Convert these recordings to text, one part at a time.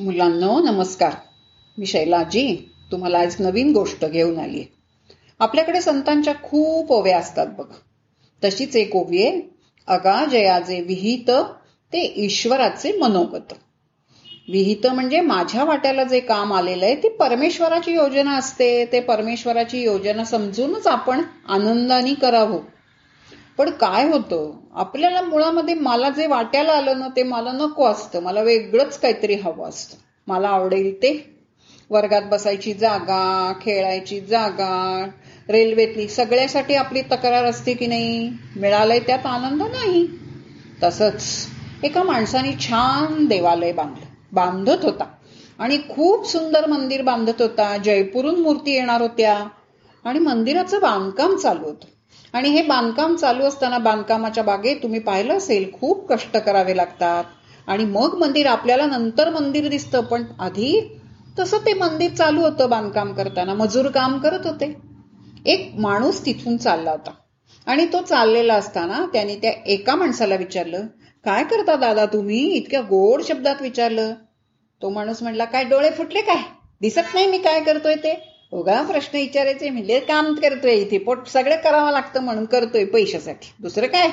मुलांनो नमस्कार. मी शैलाजी तुम्हाला आज नवीन गोष्ट घेऊन आली आपल्याकडे संतांच्या खूप ओव्या असतात बघ. तशीच एक ओवी आहे अगा जयाजे विहित ते ईश्वराचे मनोगत. विहित म्हणजे माझ्या वाट्याला जे काम आलेलं आहे ती परमेश्वराची योजना असते. ते परमेश्वराची योजना समजूनच आपण आनंदाने करावं. पण काय होतं? आपल्याला मुळामध्ये मला जे वाट्याला आलं ना ते मला नको असतं. मला वेगळंच काहीतरी हवं असतं. मला आवडेल ते. वर्गात बसायची जागा खेळायची जागा रेल्वेतली सगळ्यासाठी आपली तक्रार असते की नाही? मिळालंय त्यात आनंद नाही. तसंच एका माणसाने छान देवालय बांधलं. बांधत होता. आणि खूप सुंदर मंदिर बांधत होता. जयपूरून मूर्ती येणार होत्या. आणि मंदिराचं बांधकाम चालू होतं. आणि हे बांधकाम चालू असताना बांधकामाच्या बागेत तुम्ही पाहिलं असेल खूप कष्ट करावे लागतात. आणि मग मंदिर आपल्याला नंतर मंदिर दिसतं पण आधी तसं ते मंदिर चालू होतं बांधकाम करताना. मजूर काम करत होते. एक माणूस तिथून चालला होता. आणि तो चाललेला असताना त्याने त्या एका माणसाला विचारलं काय करता दादा तुम्ही? इतक्या गोड शब्दात विचारलं. तो माणूस म्हणला काय डोळे फुटले काय? दिसत नाही मी काय करतोय ते. उगा प्रश्न विचारायचे म्हणजे काम करतोय इथे पोट सगळं करावं लागतं म्हणून करतोय पैशासाठी. दुसरं काय?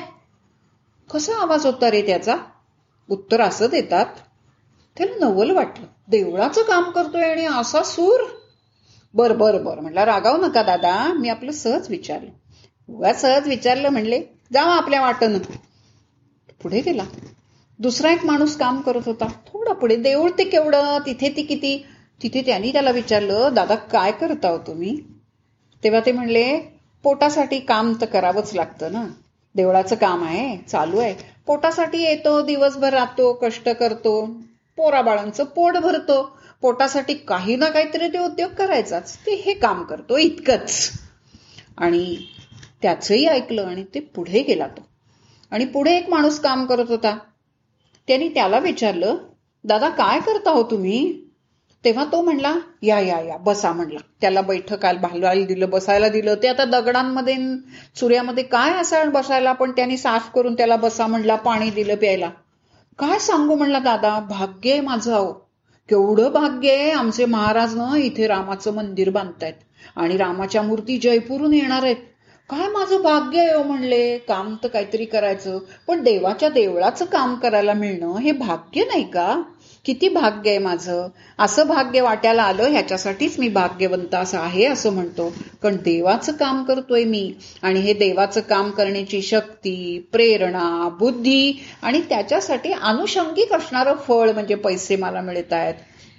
कसा आवाज होता रे त्याचा? उत्तर असं देतात त्याला नवल वाटलं. देवळाचं काम करतोय आणि असा सूर? बर बर बर म्हटलं रागाव नका दादा मी आपलं सहज विचारलं. उगा सहज विचारलं म्हणले जावा आपल्या वाटन पुढे गेला. दुसरा एक माणूस काम करत होता. थोडा पुढे देऊळ ते केवढं तिथे ती किती? तिथे त्यांनी त्याला विचारलं दादा काय करता हो तुम्ही? तेव्हा ते म्हणले पोटासाठी काम तर करावंच लागतं ना. देवळाचं काम आहे चालू आहे. पोटासाठी येतो दिवसभर राहतो कष्ट करतो. पोराबाळांचं पोट भरतो. पोटासाठी काही ना काहीतरी ते उद्योग करायचाच. ते हे काम करतो इतकंच. आणि त्याचंही ऐकलं आणि ते पुढे गेला तो. आणि पुढे एक माणूस काम करत होता. त्यांनी त्याला विचारलं दादा काय करता हो तुम्ही? तेव्हा तो म्हणला या या या बसा म्हणला. त्याला बैठक भालवायला दिलं बसायला दिलं. ते आता दगडांमध्ये चुऱ्यामध्ये काय असं बसायला? पण त्यांनी साफ करून त्याला बसा म्हणला पाणी दिलं प्यायला. काय सांगू म्हणला दादा भाग्य आहे माझं अहो. केवढं भाग्य आहे आमचे महाराज न इथे रामाचं मंदिर बांधतायत. आणि रामाच्या मूर्ती जयपूरून येणार आहेत. काय माझं भाग्य आहे म्हणले. काम तर काहीतरी करायचं पण देवाच्या देवळाचं काम करायला मिळणं हे भाग्य नाही का? किती भाग्य आहे माझं? असं भाग्य वाट्याला आलं ह्याच्यासाठीच मी भाग्यवंत असं आहे असं म्हणतो. पण देवाचं काम करतोय मी. आणि हे देवाचं काम करण्याची शक्ती प्रेरणा बुद्धी आणि त्याच्यासाठी अनुषंगिक असणारं फळ म्हणजे पैसे मला मिळत आहेत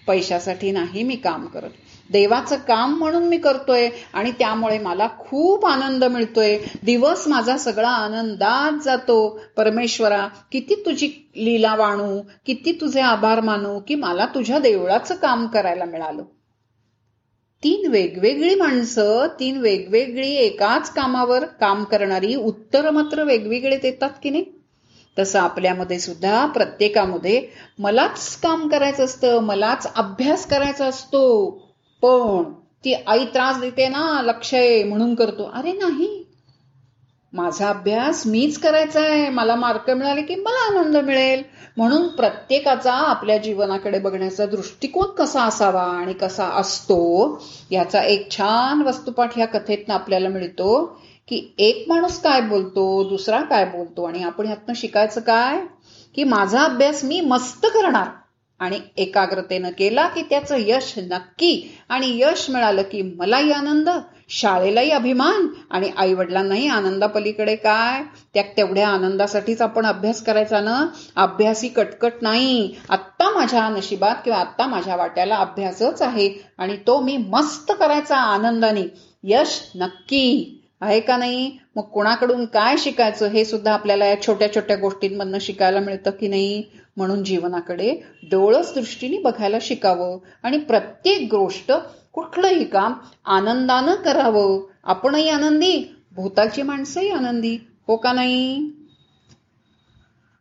पैशासाठी नाही मी काम करत. देवाचं काम म्हणून मी करतोय आणि त्यामुळे मला खूप आनंद मिळतोय. दिवस माझा सगळा आनंदात जातो. परमेश्वरा किती तुझी लीला वाणू किती तुझे आभार मानू की मला तुझ्या देवळाचं काम करायला मिळालं. तीन वेगवेगळी माणसं तीन वेगवेगळी एकाच कामावर काम करणारी उत्तर मात्र वेगवेगळे देतात की नाही? तसं आपल्यामध्ये सुद्धा प्रत्येकामध्ये मलाच काम करायचं असतं मलाच अभ्यास करायचा असतो. पण ती आई त्रास देते ना लक्ष आहे म्हणून करतो. अरे नाही माझा अभ्यास मीच करायचा आहे. मला मार्क मिळाले की मला आनंद मिळेल. म्हणून प्रत्येकाचा आपल्या जीवनाकडे बघण्याचा दृष्टिकोन कसा असावा आणि कसा असतो याचा एक छान वस्तुपाठ ह्या कथेतनं आपल्याला मिळतो की एक माणूस काय बोलतो दुसरा काय बोलतो आणि आपण यातनं शिकायचं काय? की माझा अभ्यास मी मस्त करणार. आणि एकाग्रतेनं केला की त्याचं यश नक्की. आणि यश मिळालं की मलाही आनंद शाळेलाही अभिमान आणि आई वडिलांनाही आनंदापलीकडे काय? त्या तेवढ्या आनंदासाठीच आपण अभ्यास करायचा ना? अभ्यासी कटकट नाही. आत्ता माझ्या नशिबात किंवा आत्ता माझ्या वाट्याला अभ्यासच आहे आणि तो मी मस्त करायचा आनंदाने. यश नक्की. आहे का नाही? मग कोणाकडून काय शिकायचं? हे सुद्धा आपल्याला या छोट्या छोट्या गोष्टींमधनं शिकायला मिळतं की नाही? म्हणून जीवनाकडे डोळस दृष्टीने बघायला शिकावं. आणि प्रत्येक गोष्ट कुठलंही काम आनंदानं करावं. आपणही आनंदी भूताची माणसंही आनंदी. हो का नाही?